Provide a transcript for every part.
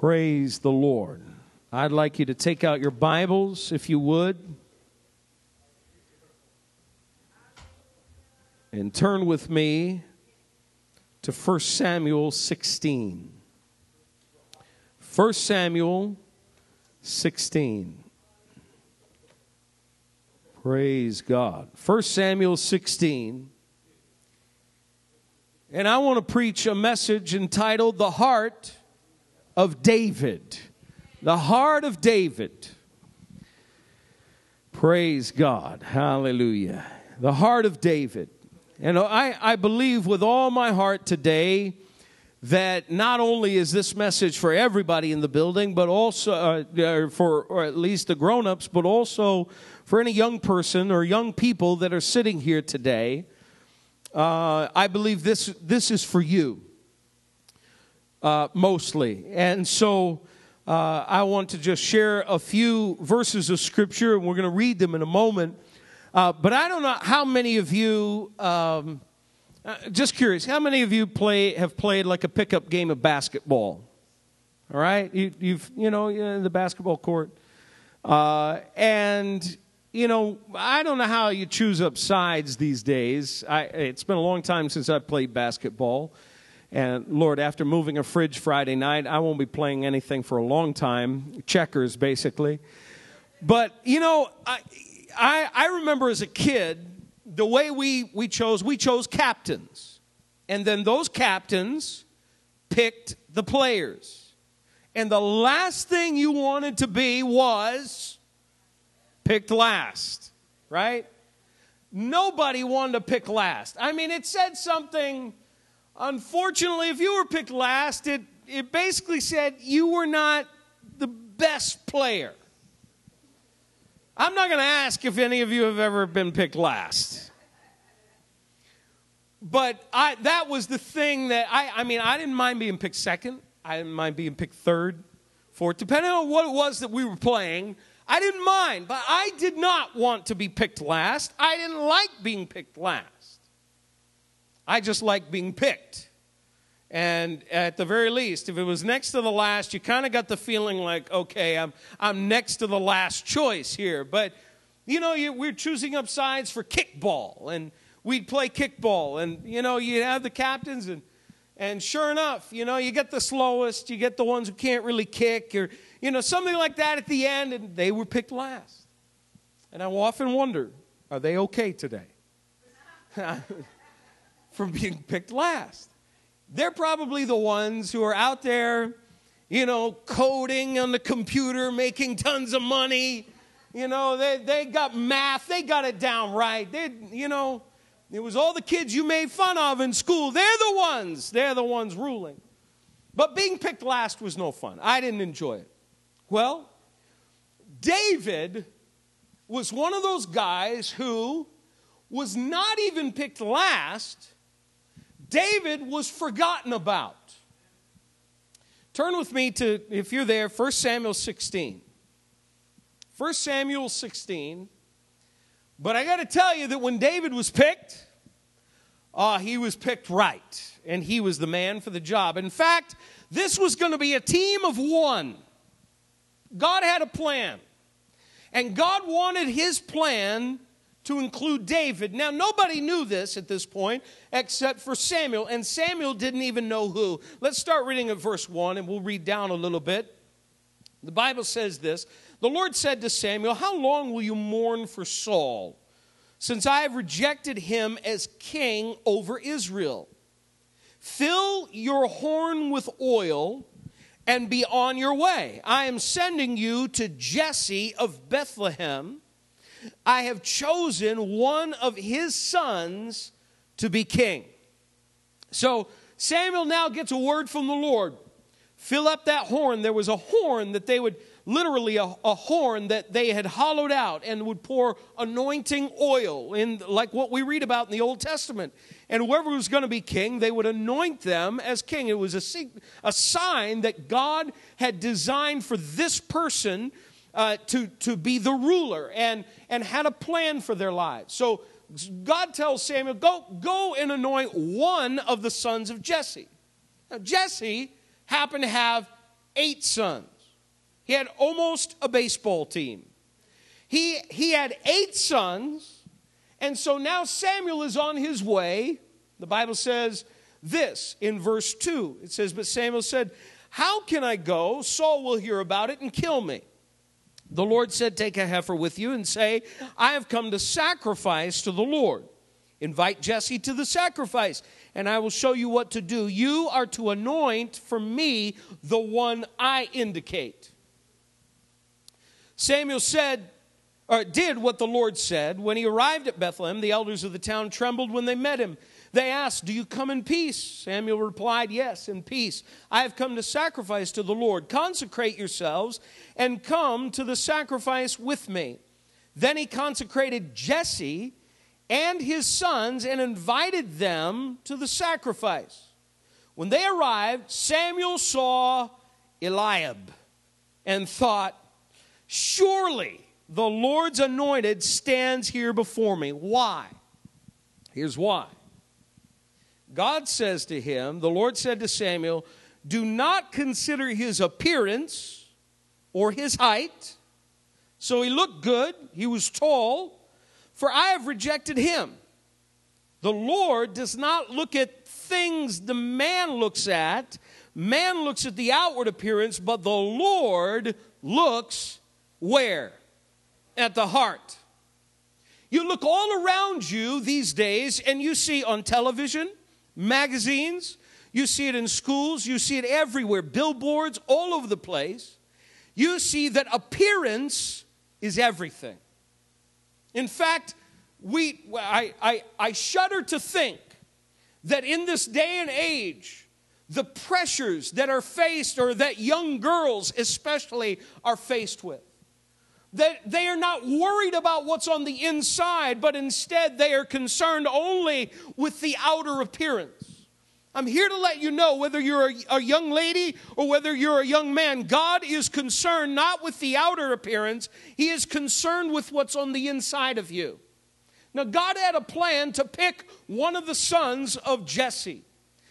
Praise the Lord. I'd like you to take out your Bibles, if you would, and turn with me to 1 Samuel 16. 1 Samuel 16. Praise God. 1 Samuel 16. And I want to preach a message entitled The Heart of David. The heart of David. Praise God. Hallelujah. The heart of David. And I, I believe with all my heart today that not only is this message for everybody in the building, but also uh, for or at least the grown ups, but also for any young person or young people that are sitting here today. Uh, I believe this, this is for you uh, mostly. And so uh, I want to just share a few verses of Scripture, and we're going to read them in a moment. Uh, but I don't know how many of you, um, uh, just curious, how many of you play have played like a pickup game of basketball? All right, you, have you know in the basketball court, uh, and you know I don't know how you choose up sides these days. I, it's been a long time since I played basketball. And Lord, after moving a fridge Friday night, I won't be playing anything for a long time. Checkers, basically. But, you know, I, I, I remember as a kid, the way we, we chose, we chose captains. And then those captains picked the players. And the last thing you wanted to be was picked last, right? Nobody wanted to pick last. I mean, it said something Unfortunately, if you were picked last, it, it basically said you were not the best player. I'm not going to ask if any of you have ever been picked last. But I, that was the thing that I, I mean, I didn't mind being picked second. I didn't mind being picked third, fourth, depending on what it was that we were playing. I didn't mind, but I did not want to be picked last. I didn't like being picked last. I just like being picked. And at the very least, if it was next to the last, you kind of got the feeling like, okay, I'm, I'm next to the last choice here. But, you know, you, we're choosing up sides for kickball, and we'd play kickball. And, you know, you have the captains, and, and sure enough, you know, you get the slowest, you get the ones who can't really kick, or, you know, something like that at the end, and they were picked last. And I often wonder, are they okay today? from being picked last. They're probably the ones who are out there, you know, coding on the computer, making tons of money. You know, they, they got math, they got it down right. They, you know, it was all the kids you made fun of in school. They're the ones, they're the ones ruling. But being picked last was no fun. I didn't enjoy it. Well, David was one of those guys who was not even picked last David was forgotten about. Turn with me to, if you're there, 1 Samuel 16. 1 Samuel 16. But I got to tell you that when David was picked, uh, he was picked right, and he was the man for the job. In fact, this was going to be a team of one. God had a plan, and God wanted his plan to include David. Now, nobody knew this at this point except for Samuel, and Samuel didn't even know who. Let's start reading at verse 1, and we'll read down a little bit. The Bible says this The Lord said to Samuel, How long will you mourn for Saul, since I have rejected him as king over Israel? Fill your horn with oil and be on your way. I am sending you to Jesse of Bethlehem I have chosen one of his sons to be king. So Samuel now gets a word from the Lord. Fill up that horn. There was a horn that they would, literally, a, a horn that they had hollowed out and would pour anointing oil in, like what we read about in the Old Testament. And whoever was going to be king, they would anoint them as king. It was a, a sign that God had designed for this person uh, to, to be the ruler and, and had a plan for their lives. So God tells Samuel, go, go and anoint one of the sons of Jesse. Now, Jesse happened to have eight sons. He had almost a baseball team. He, he had eight sons, and so now Samuel is on his way. The Bible says this in verse 2. It says, But Samuel said, How can I go? Saul will hear about it and kill me. The Lord said, Take a heifer with you and say, I have come to sacrifice to the Lord. Invite Jesse to the sacrifice, and I will show you what to do. You are to anoint for me the one I indicate. Samuel said, or did what the Lord said. When he arrived at Bethlehem, the elders of the town trembled when they met him. They asked, Do you come in peace? Samuel replied, Yes, in peace. I have come to sacrifice to the Lord. Consecrate yourselves and come to the sacrifice with me. Then he consecrated Jesse and his sons and invited them to the sacrifice. When they arrived, Samuel saw Eliab and thought, Surely the Lord's anointed stands here before me. Why? Here's why. God says to him, the Lord said to Samuel, Do not consider his appearance or his height. So he looked good, he was tall, for I have rejected him. The Lord does not look at things the man looks at. Man looks at the outward appearance, but the Lord looks where? At the heart. You look all around you these days and you see on television, magazines, you see it in schools, you see it everywhere, billboards all over the place. You see that appearance is everything. In fact, we, I, I, I shudder to think that in this day and age, the pressures that are faced, or that young girls especially are faced with, that they are not worried about what's on the inside, but instead they are concerned only with the outer appearance. I'm here to let you know whether you're a, a, young lady or whether you're a young man, God is concerned not with the outer appearance, He is concerned with what's on the inside of you. Now, God had a plan to pick one of the sons of Jesse.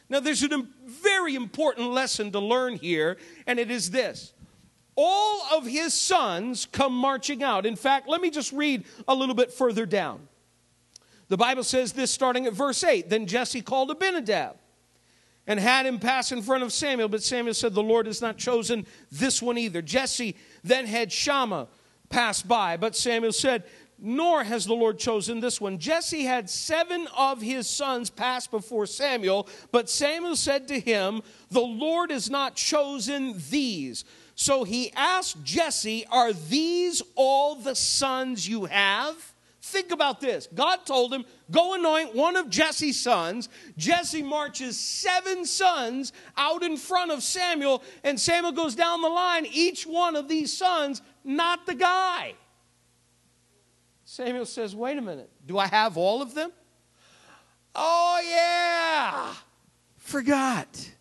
Now, there's a very important lesson to learn here, and it is this all of his sons come marching out. In fact, let me just read a little bit further down. The Bible says this starting at verse 8 Then Jesse called Abinadab and had him pass in front of Samuel, but Samuel said, The Lord has not chosen this one either. Jesse then had Shammah pass by, but Samuel said, nor has the Lord chosen this one. Jesse had seven of his sons pass before Samuel, but Samuel said to him, The Lord has not chosen these. So he asked Jesse, Are these all the sons you have? Think about this. God told him, Go anoint one of Jesse's sons. Jesse marches seven sons out in front of Samuel, and Samuel goes down the line. Each one of these sons, not the guy. Samuel says, Wait a minute. Do I have all of them? Oh, yeah. Forgot.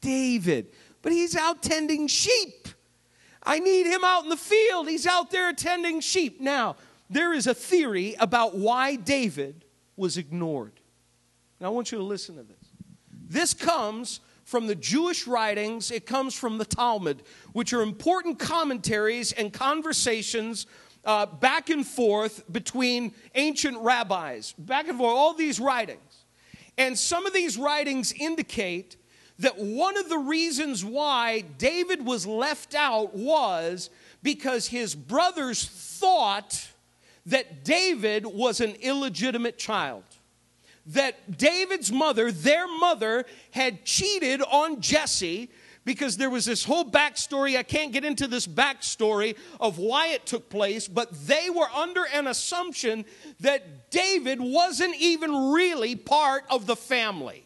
David but he's out tending sheep. I need him out in the field. He's out there tending sheep. Now, there is a theory about why David was ignored. Now, I want you to listen to this. This comes from the Jewish writings, it comes from the Talmud, which are important commentaries and conversations uh, back and forth between ancient rabbis, back and forth, all these writings. And some of these writings indicate that one of the reasons why David was left out was because his brothers thought that David was an illegitimate child. That David's mother, their mother, had cheated on Jesse because there was this whole backstory. I can't get into this backstory of why it took place, but they were under an assumption that David wasn't even really part of the family.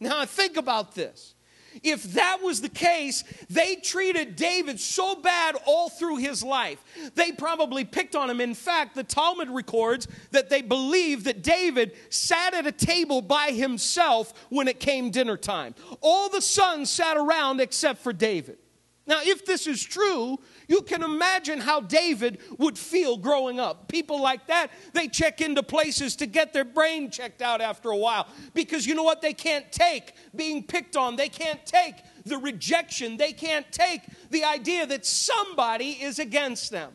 Now, think about this. If that was the case, they treated David so bad all through his life. They probably picked on him. In fact, the Talmud records that they believe that David sat at a table by himself when it came dinner time. All the sons sat around except for David. Now, if this is true, you can imagine how David would feel growing up. People like that, they check into places to get their brain checked out after a while because you know what? They can't take being picked on, they can't take the rejection, they can't take the idea that somebody is against them.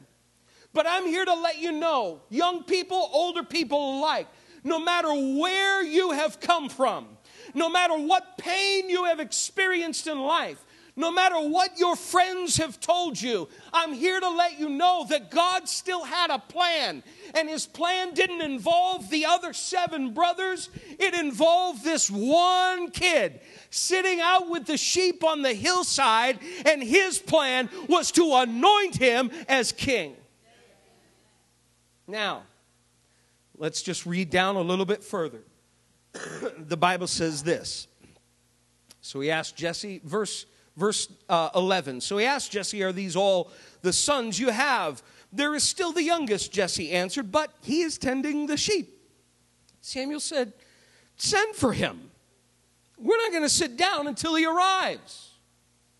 But I'm here to let you know, young people, older people alike, no matter where you have come from, no matter what pain you have experienced in life, no matter what your friends have told you, I'm here to let you know that God still had a plan. And his plan didn't involve the other seven brothers, it involved this one kid sitting out with the sheep on the hillside, and his plan was to anoint him as king. Now, let's just read down a little bit further. the Bible says this. So he asked Jesse, verse verse uh, 11. So he asked Jesse, Are these all the sons you have? There is still the youngest, Jesse answered, but he is tending the sheep. Samuel said, Send for him. We're not going to sit down until he arrives.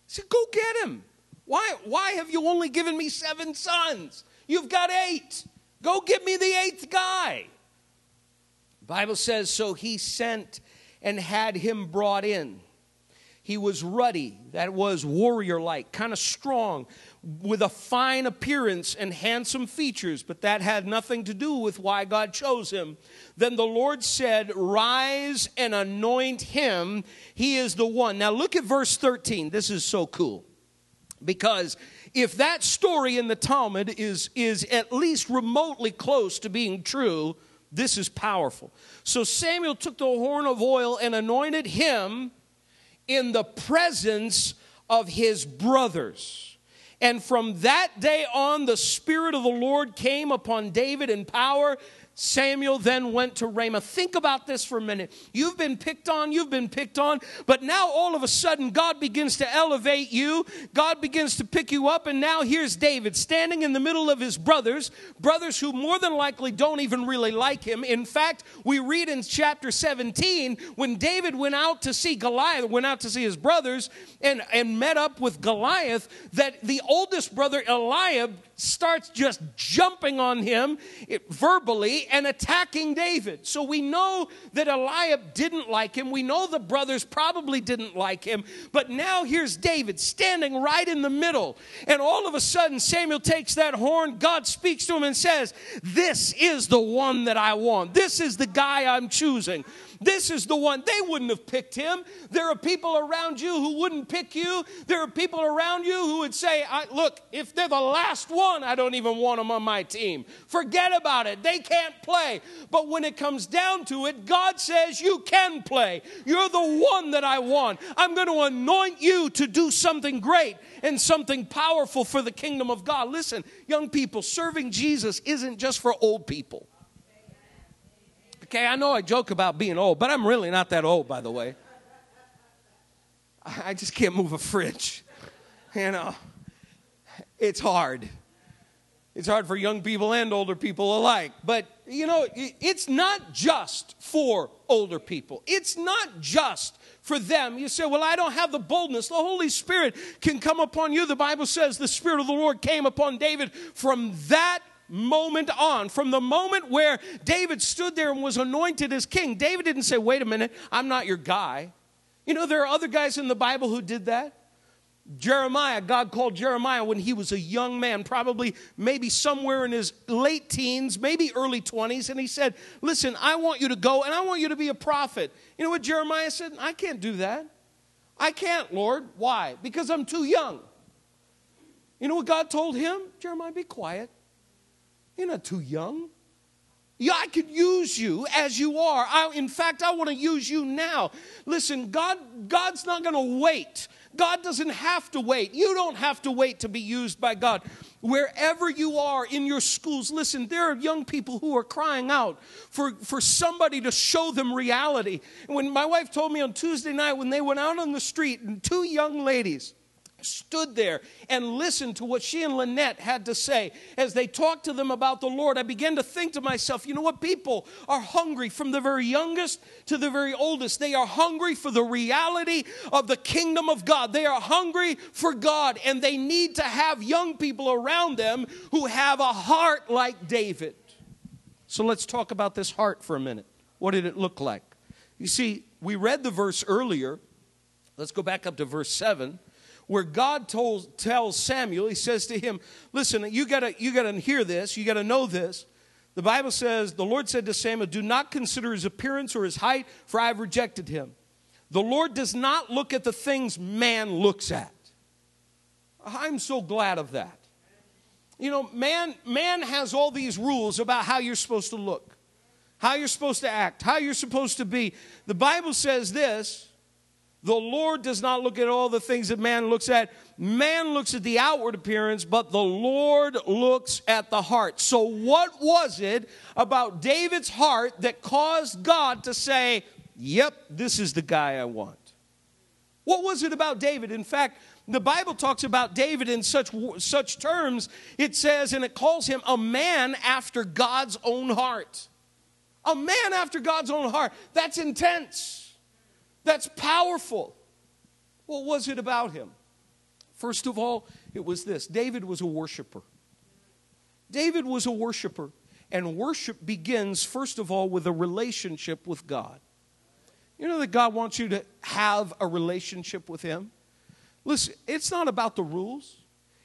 He said, Go get him. Why, why have you only given me seven sons? You've got eight. Go get me the eighth guy. The Bible says, So he sent and had him brought in. He was ruddy, that was warrior like, kind of strong, with a fine appearance and handsome features, but that had nothing to do with why God chose him. Then the Lord said, Rise and anoint him. He is the one. Now look at verse 13. This is so cool. Because if that story in the Talmud is, is at least remotely close to being true, this is powerful. So Samuel took the horn of oil and anointed him in the presence of his brothers. And from that day on, the Spirit of the Lord came upon David in power Samuel then went to Ramah. Think about this for a minute. You've been picked on, you've been picked on, but now all of a sudden God begins to elevate you. God begins to pick you up, and now here's David standing in the middle of his brothers, brothers who more than likely don't even really like him. In fact, we read in chapter 17 when David went out to see Goliath, went out to see his brothers, and, and met up with Goliath, that the oldest brother, Eliab, starts just jumping on him verbally and attacking David. So we know that Eliab didn't like him. We know the brothers probably didn't like him. But now here's David standing right in the middle. And all of a sudden, Samuel takes that horn. God speaks to him and says, This is the one that I want. This is the guy I'm choosing. This is the one. They wouldn't have picked him. There are people around you who wouldn't pick you. There are people around you who would say, Look, if they're the last one, I don't even want them on my team. Forget about it. They can't play. But when it comes down to it, God says, You can play. You're the one that I want. I'm going to anoint you to do something great and something powerful for the kingdom of God. Listen, young people, serving Jesus isn't just for old people. Okay, I know I joke about being old, but I'm really not that old, by the way. I just can't move a fridge. You know, it's hard. It's hard for young people and older people alike. But, you know, it's not just for older people, it's not just for them. You say, Well, I don't have the boldness. The Holy Spirit can come upon you. The Bible says the Spirit of the Lord came upon David from that moment on, from the moment where David stood there and was anointed as king, David didn't say, Wait a minute, I'm not your guy. You know, there are other guys in the Bible who did that. Jeremiah, God called Jeremiah when he was a young man, probably maybe somewhere in his late teens, maybe early 20s, and he said, Listen, I want you to go and I want you to be a prophet. You know what Jeremiah said? I can't do that. I can't, Lord. Why? Because I'm too young. You know what God told him? Jeremiah, be quiet. You're not too young. Yeah, I could use you as you are. I, in fact, I want to use you now. Listen, God, God's not going to wait. God doesn't have to wait. You don't have to wait to be used by God. Wherever you are in your schools, listen, there are young people who are crying out for, for somebody to show them reality. When my wife told me on Tuesday night when they went out on the street, and two young ladies, stood there and listened to what she and Lynette had to say as they talked to them about the Lord, I began to think to myself, you know what? People are hungry from the very youngest to the very oldest. They are hungry for the reality of the kingdom of God. They are hungry for God, and they need to have young people around them who have a heart like David. So let's talk about this heart for a minute. What did it look like? You see, we read the verse earlier. Let's go back up to verse 7 where God told, tells Samuel, he says to him, Listen, you gotta, you gotta hear this, you gotta know this. The Bible says, The Lord said to Samuel, Do not consider his appearance or his height, for I have rejected him. The Lord does not look at the things man looks at. I'm so glad of that. You know, man, man has all these rules about how you're supposed to look, how you're supposed to act, how you're supposed to be. The Bible says this the Lord does not look at all the things that man looks at. Man looks at the outward appearance, but the Lord looks at the heart. So, what was it about David's heart that caused God to say, Yep, this is the guy I want? What was it about David? In fact, the Bible talks about David in such, such terms. It says, and it calls him a man after God's own heart. A man after God's own heart. That's intense. That's powerful. What was it about him? First of all, it was this David was a worshiper. David was a worshiper. And worship begins, first of all, with a relationship with God. You know that God wants you to have a relationship with Him? Listen, it's not about the rules.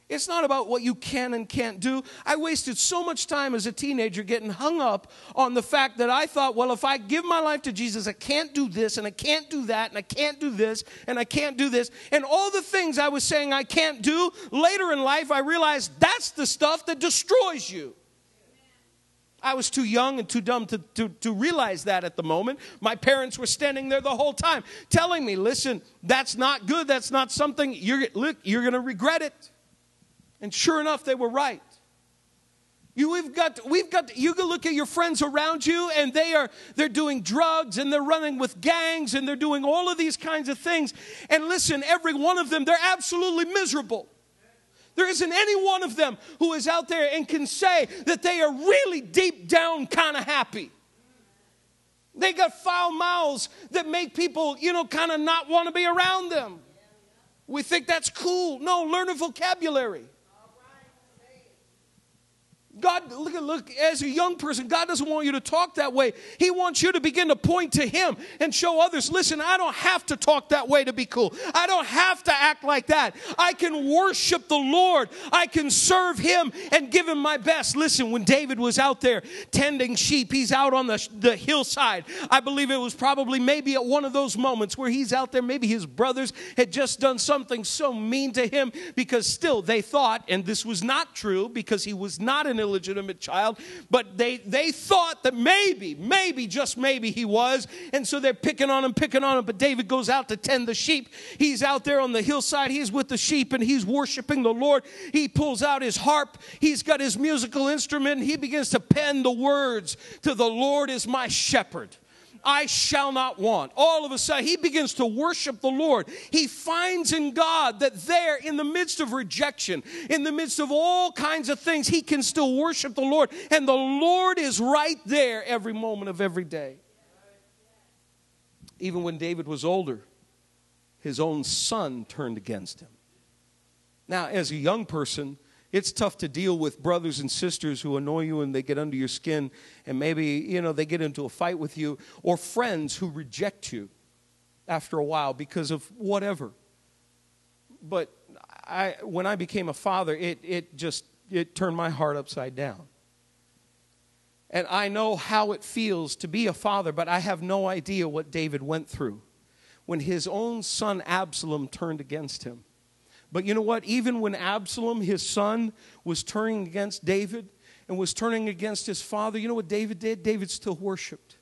It's not about what you can and can't do. I wasted so much time as a teenager getting hung up on the fact that I thought, well, if I give my life to Jesus, I can't do this and I can't do that and I can't do this and I can't do this. And all the things I was saying I can't do, later in life, I realized that's the stuff that destroys you. I was too young and too dumb to, to, to realize that at the moment. My parents were standing there the whole time telling me, listen, that's not good. That's not something you're, look, you're going to regret it. And sure enough, they were right. You, we've got, we've got, you can look at your friends around you and they are, they're doing drugs and they're running with gangs and they're doing all of these kinds of things. And listen, every one of them, they're absolutely miserable. There isn't any one of them who is out there and can say that they are really deep down kind of happy. They got foul mouths that make people, you know, kind of not want to be around them. We think that's cool. No, learn a vocabulary. God, look, look, as a young person, God doesn't want you to talk that way. He wants you to begin to point to Him and show others, listen, I don't have to talk that way to be cool. I don't have to act like that. I can worship the Lord. I can serve Him and give Him my best. Listen, when David was out there tending sheep, he's out on the, the hillside. I believe it was probably maybe at one of those moments where he's out there, maybe his brothers had just done something so mean to him because still they thought, and this was not true because he was not an illegitimate child, but they, they thought that maybe, maybe, just maybe he was. And so they're picking on him, picking on him. But David goes out to tend the sheep. He's out there on the hillside. He's with the sheep and he's worshiping the Lord. He pulls out his harp. He's got his musical instrument. he begins to pen the words to the Lord is my shepherd. I shall not want. All of a sudden, he begins to worship the Lord. He finds in God that there, in the midst of rejection, in the midst of all kinds of things, he can still worship the Lord. And the Lord is right there every moment of every day. Even when David was older, his own son turned against him. Now, as a young person, it's tough to deal with brothers and sisters who annoy you and they get under your skin and maybe, you know, they get into a fight with you or friends who reject you after a while because of whatever. But I, when I became a father, it, it just it turned my heart upside down. And I know how it feels to be a father, but I have no idea what David went through when his own son Absalom turned against him. But you know what? Even when Absalom, his son, was turning against David and was turning against his father, you know what David did? David still worshiped.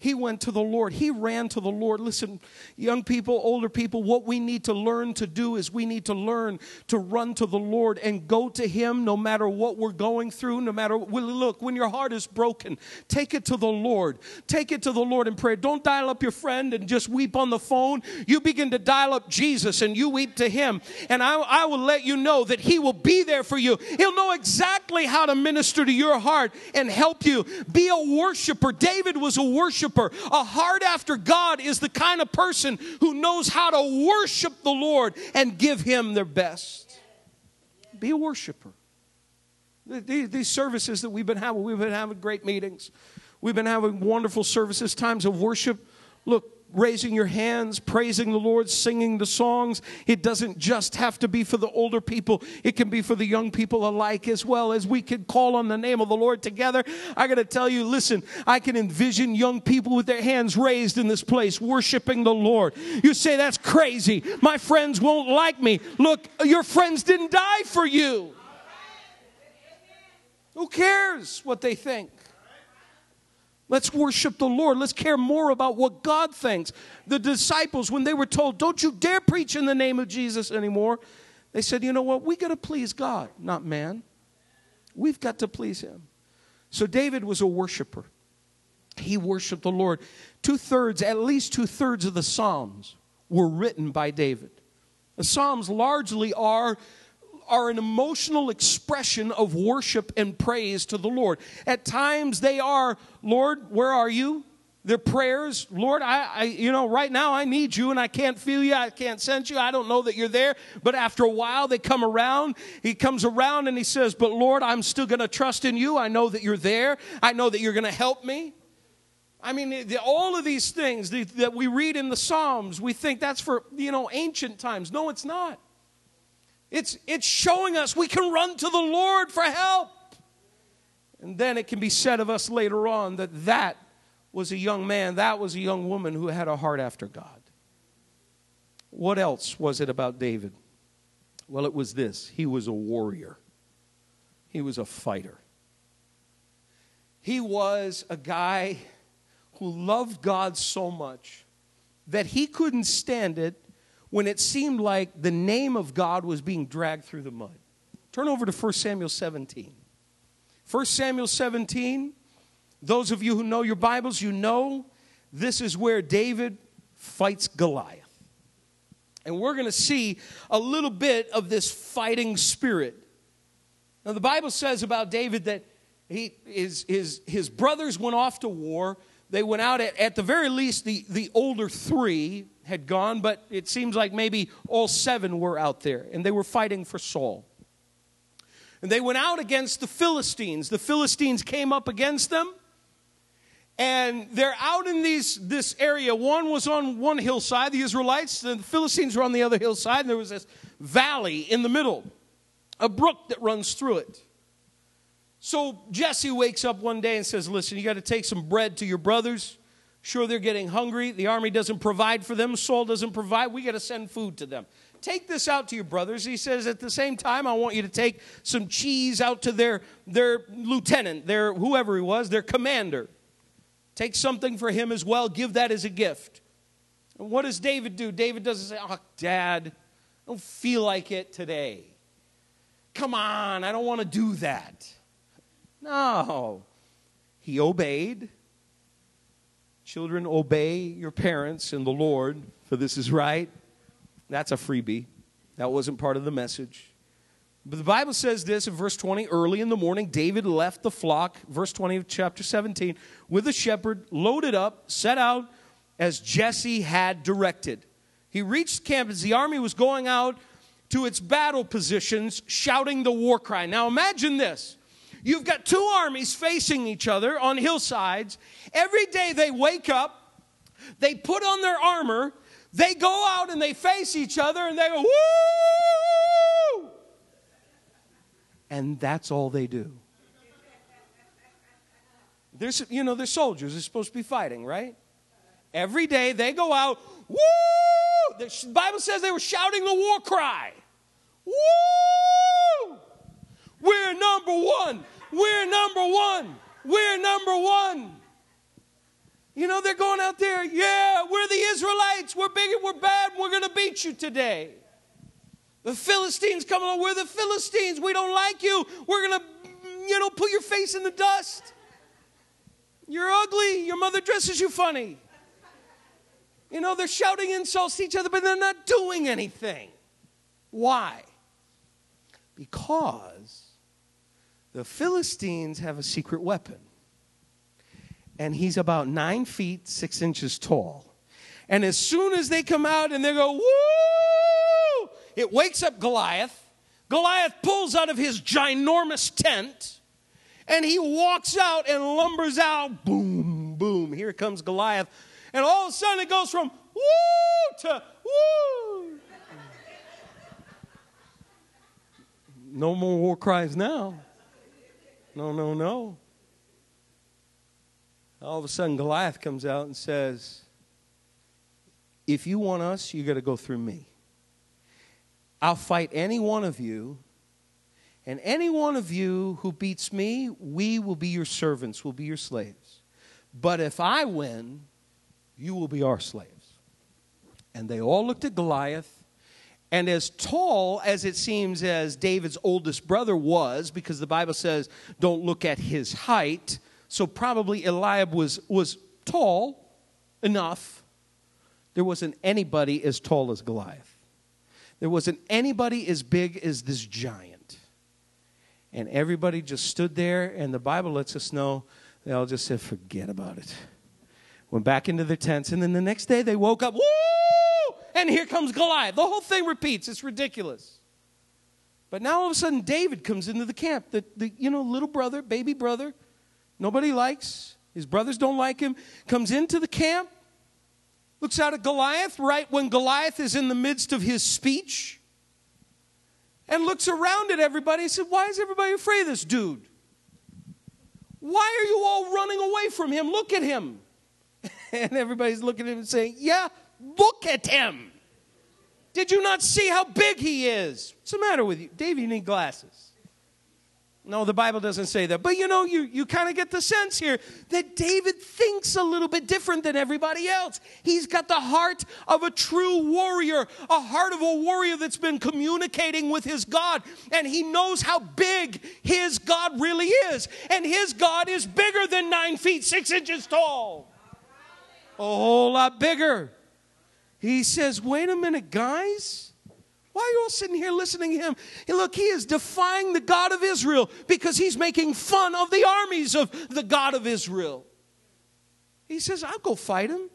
He went to the Lord. He ran to the Lord. Listen, young people, older people, what we need to learn to do is we need to learn to run to the Lord and go to Him no matter what we're going through, no matter look, when your heart is broken, take it to the Lord. Take it to the Lord in prayer. Don't dial up your friend and just weep on the phone. You begin to dial up Jesus and you weep to Him. And I, I will let you know that He will be there for you. He'll know exactly how to minister to your heart and help you. Be a worshiper. David was a worshiper worshiper. A heart after God is the kind of person who knows how to worship the Lord and give Him their best. Be a worshiper. These services that we've been having, we've been having great meetings. We've been having wonderful services, times of worship. Look, raising your hands, praising the Lord, singing the songs. It doesn't just have to be for the older people, it can be for the young people alike as well as we can call on the name of the Lord together. I got to tell you, listen, I can envision young people with their hands raised in this place worshiping the Lord. You say, that's crazy. My friends won't like me. Look, your friends didn't die for you. Who cares what they think? Let's worship the Lord. Let's care more about what God thinks. The disciples, when they were told, Don't you dare preach in the name of Jesus anymore, they said, You know what? We got to please God, not man. We've got to please Him. So David was a worshiper. He worshiped the Lord. Two thirds, at least two thirds of the Psalms were written by David. The Psalms largely are are an emotional expression of worship and praise to the Lord. At times they are, Lord, where are you? Their prayers, Lord, I, I, you know, right now I need you and I can't feel you, I can't sense you, I don't know that you're there. But after a while, they come around. He comes around and he says, But Lord, I'm still going to trust in you. I know that you're there. I know that you're going to help me. I mean, all of these things that we read in the Psalms, we think that's for, you know, ancient times. No, it's not. It's, it's showing us we can run to the Lord for help. And then it can be said of us later on that that was a young man, that was a young woman who had a heart after God. What else was it about David? Well, it was this he was a warrior, he was a fighter. He was a guy who loved God so much that he couldn't stand it when it seemed like the name of God was being dragged through the mud. Turn over to 1 Samuel 17. 1 Samuel 17, those of you who know your Bibles, you know this is where David fights Goliath. And we're going to see a little bit of this fighting spirit. Now, the Bible says about David that he, his, his, his brothers went off to war. They went out, at, at the very least, the, the older three had gone, but it seems like maybe all seven were out there, and they were fighting for Saul. And they went out against the Philistines. The Philistines came up against them, and they're out in these, this area. One was on one hillside, the Israelites, and the Philistines were on the other hillside, and there was this valley in the middle, a brook that runs through it. So Jesse wakes up one day and says, Listen, you got to take some bread to your brothers Sure, they're getting hungry. The army doesn't provide for them. Saul doesn't provide. We got to send food to them. Take this out to your brothers. He says, at the same time, I want you to take some cheese out to their, their lieutenant, their whoever he was, their commander. Take something for him as well. Give that as a gift. And what does David do? David doesn't say, Oh, Dad, I don't feel like it today. Come on, I don't want to do that. No. He obeyed. Children, obey your parents and the Lord, for this is right. That's a freebie. That wasn't part of the message. But the Bible says this in verse 20 early in the morning, David left the flock, verse 20 of chapter 17, with a shepherd, loaded up, set out as Jesse had directed. He reached camp as the army was going out to its battle positions, shouting the war cry. Now imagine this You've got two armies facing each other on hillsides. Every day they wake up, they put on their armor, they go out and they face each other and they go, woo! And that's all they do. There's, you know, they're soldiers. They're supposed to be fighting, right? Every day they go out, woo! The Bible says they were shouting the war cry. Woo! We're number one. We're number one. We're number one. You know, they're going out there, yeah, we're the Israelites, we're big and we're bad, And we're going to beat you today. The Philistines come along, we're the Philistines, we don't like you, we're going to, you know, put your face in the dust. You're ugly, your mother dresses you funny. You know, they're shouting insults to each other, but they're not doing anything. Why? Because the Philistines have a secret weapon and he's about nine feet, six inches tall. And as soon as they come out and they go, woo, it wakes up Goliath. Goliath pulls out of his ginormous tent and he walks out and lumbers out. Boom, boom. Here comes Goliath. And all of a sudden it goes from woo to woo. No more war cries now. No, no, no all of a sudden Goliath comes out and says, If you want us, you got to go through me. I'll fight any one of you, and any one of you who beats me, we will be your servants, will be your slaves. But if I win, you will be our slaves. And they all looked at Goliath, and as tall as it seems as David's oldest brother was, because the Bible says, don't look at his height, so probably Eliab was, was tall enough. There wasn't anybody as tall as Goliath. There wasn't anybody as big as this giant. And everybody just stood there, and the Bible lets us know they all just said, forget about it. Went back into their tents, and then the next day they woke up, woo! And here comes Goliath. The whole thing repeats. It's ridiculous. But now all of a sudden David comes into the camp. The, the you know, little brother, baby brother, nobody likes, his brothers don't like him, comes into the camp, looks out at Goliath right when Goliath is in the midst of his speech, and looks around at everybody and said, Why is everybody afraid of this dude? Why are you all running away from him? Look at him. And everybody's looking at him and saying, Yeah, look at him. Did you not see how big he is? What's the matter with you? Dave, you need glasses. No, the Bible doesn't say that. But you know, you, you kind of get the sense here that David thinks a little bit different than everybody else. He's got the heart of a true warrior, a heart of a warrior that's been communicating with his God. And he knows how big his God really is. And his God is bigger than nine feet, six inches tall. A whole lot bigger. He says, wait a minute, guys. Why are you all sitting here listening to him? And look, he is defying the God of Israel because he's making fun of the armies of the God of Israel. He says, I'll go fight him.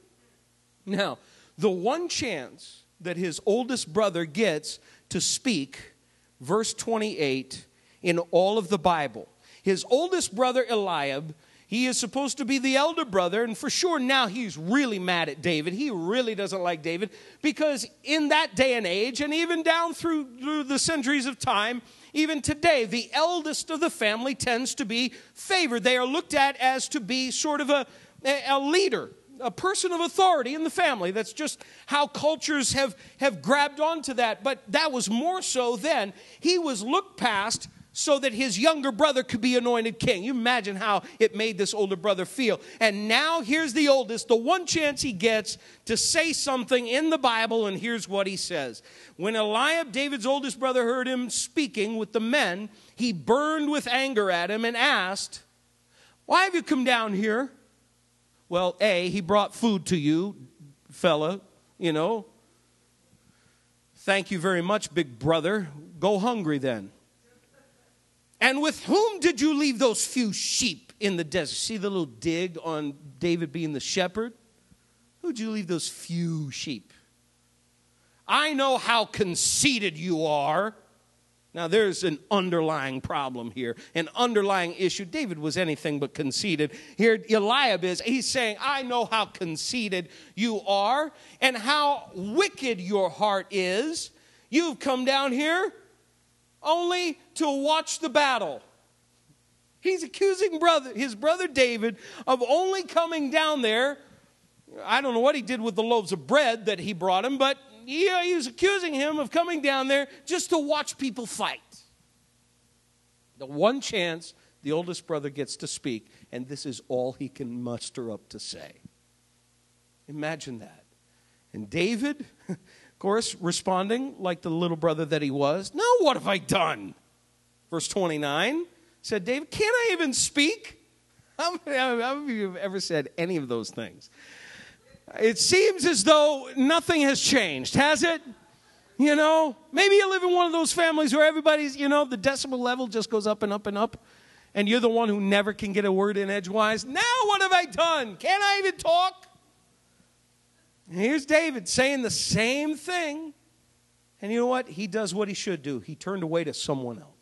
Now, the one chance that his oldest brother gets to speak, verse 28, in all of the Bible. His oldest brother, Eliab, he is supposed to be the elder brother, and for sure now he's really mad at David. He really doesn't like David because in that day and age, and even down through, the centuries of time, even today, the eldest of the family tends to be favored. They are looked at as to be sort of a, a leader, a person of authority in the family. That's just how cultures have, have grabbed onto that. But that was more so then. He was looked past so that his younger brother could be anointed king. You imagine how it made this older brother feel. And now here's the oldest, the one chance he gets to say something in the Bible, and here's what he says. When Eliab, David's oldest brother, heard him speaking with the men, he burned with anger at him and asked, Why have you come down here? Well, A, he brought food to you, fella, you know. Thank you very much, big brother. Go hungry then. And with whom did you leave those few sheep in the desert? See the little dig on David being the shepherd? Who'd you leave those few sheep? I know how conceited you are. Now, there's an underlying problem here, an underlying issue. David was anything but conceited. Here, Eliab is, he's saying, I know how conceited you are and how wicked your heart is. You've come down here only to watch the battle. He's accusing brother, his brother David of only coming down there. I don't know what he did with the loaves of bread that he brought him, but yeah, uh, he was accusing him of coming down there just to watch people fight. The one chance the oldest brother gets to speak, and this is all he can muster up to say. Imagine that. And David, course, responding like the little brother that he was, Now what have I done? Verse 29 said, David, can't I even speak? How many of you have ever said any of those things? It seems as though nothing has changed, has it? You know, maybe you live in one of those families where everybody's, you know, the decibel level just goes up and up and up, and you're the one who never can get a word in edgewise. Now, what have I done? Can't I even talk? And here's David saying the same thing. And you know what? He does what he should do. He turned away to someone else.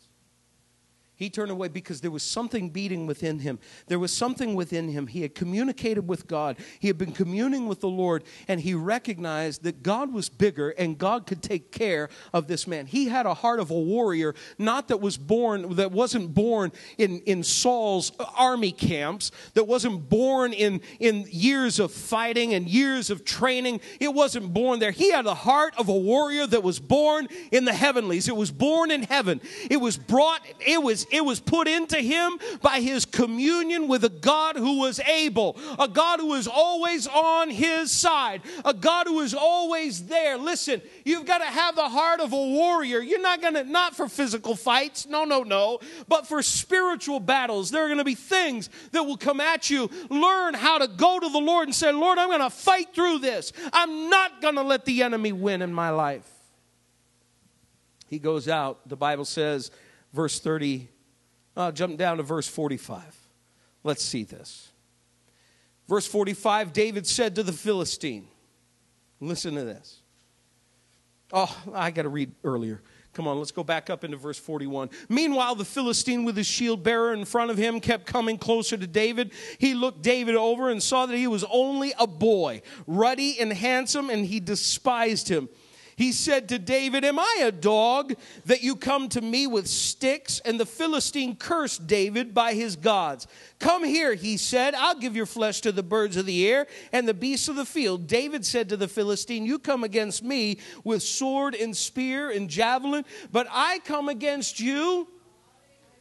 He turned away because there was something beating within him. There was something within him. He had communicated with God, he had been communing with the Lord, and he recognized that God was bigger and God could take care of this man. He had a heart of a warrior, not that was born, that wasn't born in, in Saul's army camps, that wasn't born in, in years of fighting and years of training. It wasn't born there. He had a heart of a warrior that was born in the heavenlies. It was born in heaven. It was brought, it was it was put into him by his communion with a God who was able, a God who was always on his side, a God who is always there. Listen, you've got to have the heart of a warrior. You're not going to, not for physical fights, no, no, no, but for spiritual battles. There are going to be things that will come at you. Learn how to go to the Lord and say, Lord, I'm going to fight through this. I'm not going to let the enemy win in my life. He goes out, the Bible says, verse 30 uh, jump down to verse 45. Let's see this. Verse 45 David said to the Philistine, Listen to this. Oh, I got to read earlier. Come on, let's go back up into verse 41. Meanwhile, the Philistine with his shield bearer in front of him kept coming closer to David. He looked David over and saw that he was only a boy, ruddy and handsome, and he despised him. He said to David, Am I a dog that you come to me with sticks? And the Philistine cursed David by his gods. Come here, he said, I'll give your flesh to the birds of the air and the beasts of the field. David said to the Philistine, You come against me with sword and spear and javelin, but I come against you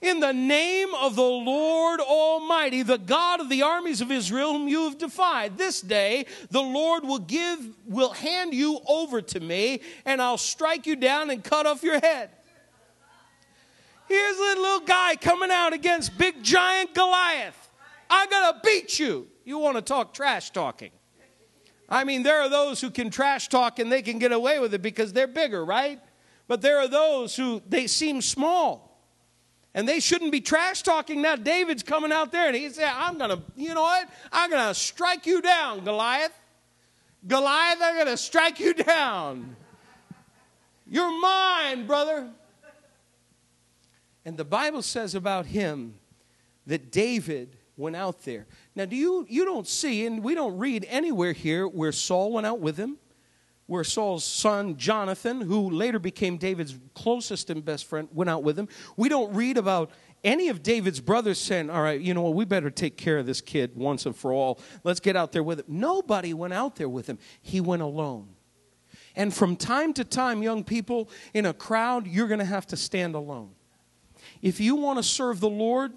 in the name of the Lord Almighty, the God of the armies of Israel, whom you have defied. This day the Lord will give, will hand you over to me, and I'll strike you down and cut off your head. Here's a little guy coming out against big giant Goliath. I'm going to beat you. You want to talk trash talking? I mean, there are those who can trash talk and they can get away with it because they're bigger, right? But there are those who they seem small. And they shouldn't be trash talking. Now, David's coming out there and he said, I'm going to, you know what? I'm going to strike you down, Goliath. Goliath, I'm going to strike you down. You're mine, brother. And the Bible says about him that David went out there. Now, do you you don't see, and we don't read anywhere here where Saul went out with him where Saul's son Jonathan, who later became David's closest and best friend, went out with him. We don't read about any of David's brothers saying, All right, you know what, we better take care of this kid once and for all. Let's get out there with him. Nobody went out there with him, he went alone. And from time to time, young people, in a crowd, you're going to have to stand alone. If you want to serve the Lord,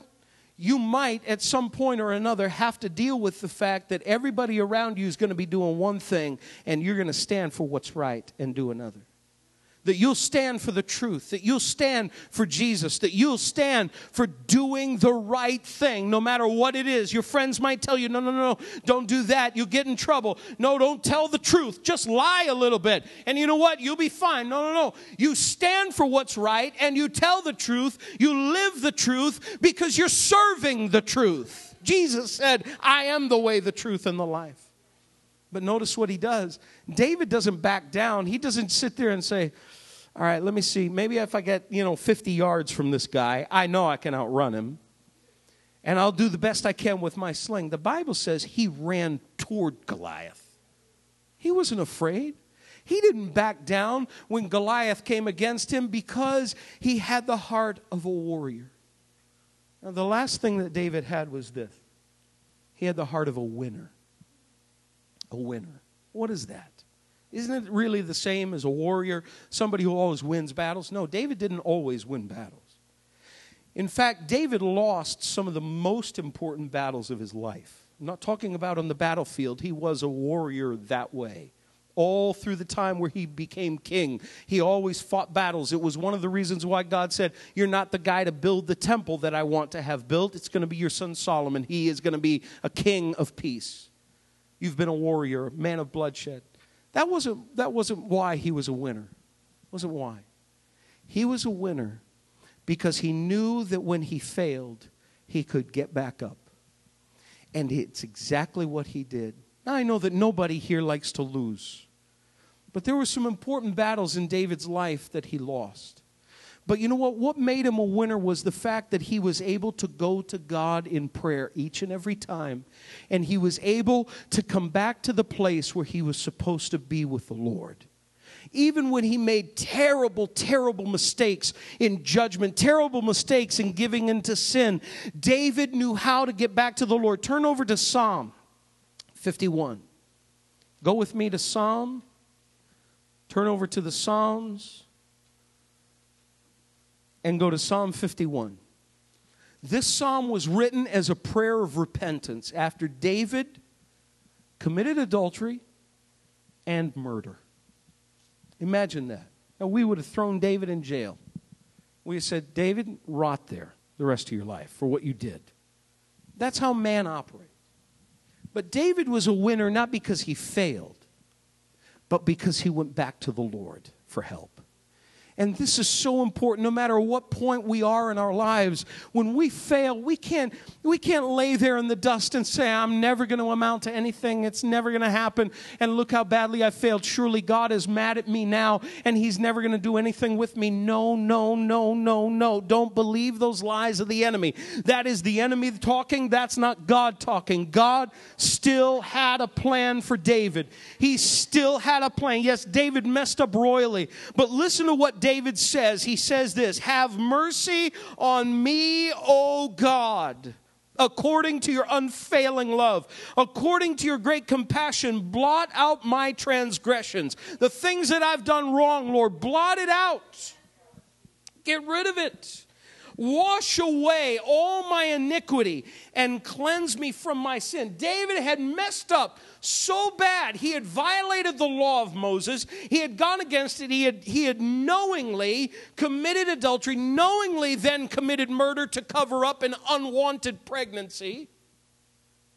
you might at some point or another have to deal with the fact that everybody around you is going to be doing one thing and you're going to stand for what's right and do another that you'll stand for the truth, that you'll stand for Jesus, that you'll stand for doing the right thing, no matter what it is. Your friends might tell you, no, no, no, don't do that. You'll get in trouble. No, don't tell the truth. Just lie a little bit. And you know what? You'll be fine. No, no, no. You stand for what's right and you tell the truth. You live the truth because you're serving the truth. Jesus said, I am the way, the truth, and the life. But notice what he does. David doesn't back down. He doesn't sit there and say, all right, let me see. Maybe if I get, you know, 50 yards from this guy, I know I can outrun him. And I'll do the best I can with my sling. The Bible says he ran toward Goliath. He wasn't afraid. He didn't back down when Goliath came against him because he had the heart of a warrior. Now, the last thing that David had was this he had the heart of a winner. A winner. What is that? Isn't it really the same as a warrior, somebody who always wins battles? No, David didn't always win battles. In fact, David lost some of the most important battles of his life. I'm not talking about on the battlefield. He was a warrior that way. All through the time where he became king, he always fought battles. It was one of the reasons why God said, You're not the guy to build the temple that I want to have built. It's going to be your son Solomon. He is going to be a king of peace. You've been a warrior, a man of bloodshed. That wasn't, that wasn't why he was a winner. Wasn't why. He was a winner because he knew that when he failed, he could get back up. And it's exactly what he did. Now, I know that nobody here likes to lose, but there were some important battles in David's life that he lost. But you know what? What made him a winner was the fact that he was able to go to God in prayer each and every time. And he was able to come back to the place where he was supposed to be with the Lord. Even when he made terrible, terrible mistakes in judgment, terrible mistakes in giving into sin, David knew how to get back to the Lord. Turn over to Psalm 51. Go with me to Psalm. Turn over to the Psalms and go to Psalm 51. This psalm was written as a prayer of repentance after David committed adultery and murder. Imagine that. Now, we would have thrown David in jail. We said, David, rot there the rest of your life for what you did. That's how man operates. But David was a winner not because he failed, but because he went back to the Lord for help. And this is so important no matter what point we are in our lives. When we fail, we can't, we can't lay there in the dust and say, I'm never going to amount to anything. It's never going to happen. And look how badly I failed. Surely God is mad at me now and He's never going to do anything with me. No, no, no, no, no. Don't believe those lies of the enemy. That is the enemy talking. That's not God talking. God still had a plan for David. He still had a plan. Yes, David messed up royally. But listen to what David says. He says this Have mercy on me, O God according to your unfailing love, according to your great compassion, blot out my transgressions. The things that I've done wrong, Lord, blot it out. Get rid of it. Wash away all my iniquity and cleanse me from my sin. David had messed up so bad. He had violated the law of Moses. He had gone against it. He had, he had knowingly committed adultery, knowingly then committed murder to cover up an unwanted pregnancy.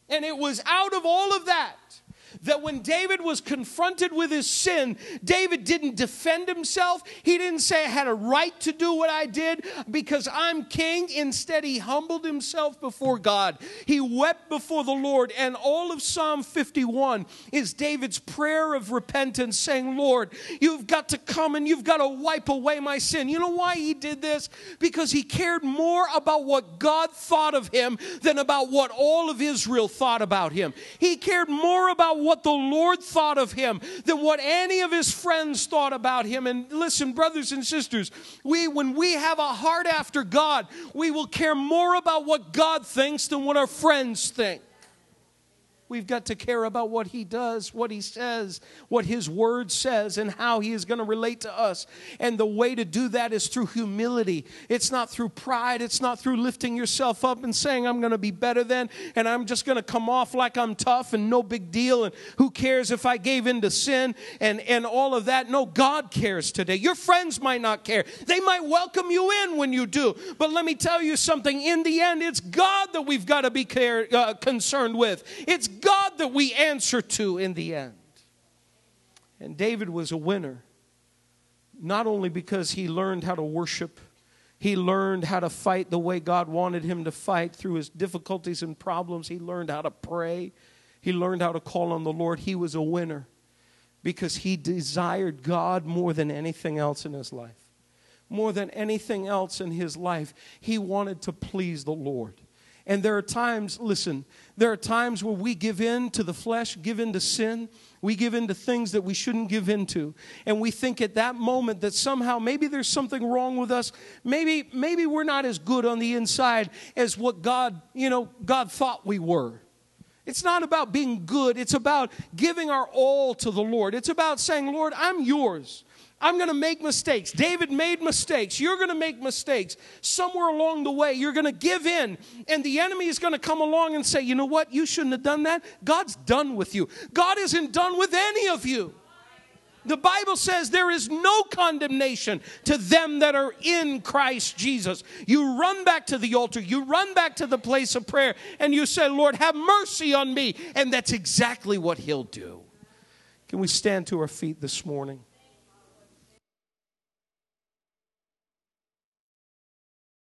And it was out of all of that that when David was confronted with his sin, David didn't defend himself. He didn't say, I had a right to do what I did because I'm king. Instead, he humbled himself before God. He wept before the Lord. And all of Psalm 51 is David's prayer of repentance, saying, Lord, you've got to come and you've got to wipe away my sin. You know why he did this? Because he cared more about what God thought of him than about what all of Israel thought about him. He cared more about what the Lord thought of him than what any of his friends thought about him. And listen, brothers and sisters, we when we have a heart after God, we will care more about what God thinks than what our friends think. We've got to care about what he does, what he says, what his word says, and how he is going to relate to us. And the way to do that is through humility. It's not through pride. It's not through lifting yourself up and saying, I'm going to be better than, and I'm just going to come off like I'm tough and no big deal. And who cares if I gave in to sin and, and all of that? No, God cares today. Your friends might not care. They might welcome you in when you do. But let me tell you something. In the end, it's God that we've got to be care, uh, concerned with. It's God that we answer to in the end. And David was a winner, not only because he learned how to worship, he learned how to fight the way God wanted him to fight through his difficulties and problems. He learned how to pray, he learned how to call on the Lord. He was a winner because he desired God more than anything else in his life. More than anything else in his life, he wanted to please the Lord. And there are times, listen, there are times where we give in to the flesh, give in to sin. We give in to things that we shouldn't give into. And we think at that moment that somehow maybe there's something wrong with us. Maybe, maybe we're not as good on the inside as what God, you know, God thought we were. It's not about being good. It's about giving our all to the Lord. It's about saying, Lord, I'm yours. I'm going to make mistakes. David made mistakes. You're going to make mistakes. Somewhere along the way, you're going to give in, and the enemy is going to come along and say, You know what? You shouldn't have done that. God's done with you. God isn't done with any of you. The Bible says there is no condemnation to them that are in Christ Jesus. You run back to the altar, you run back to the place of prayer, and you say, Lord, have mercy on me. And that's exactly what He'll do. Can we stand to our feet this morning?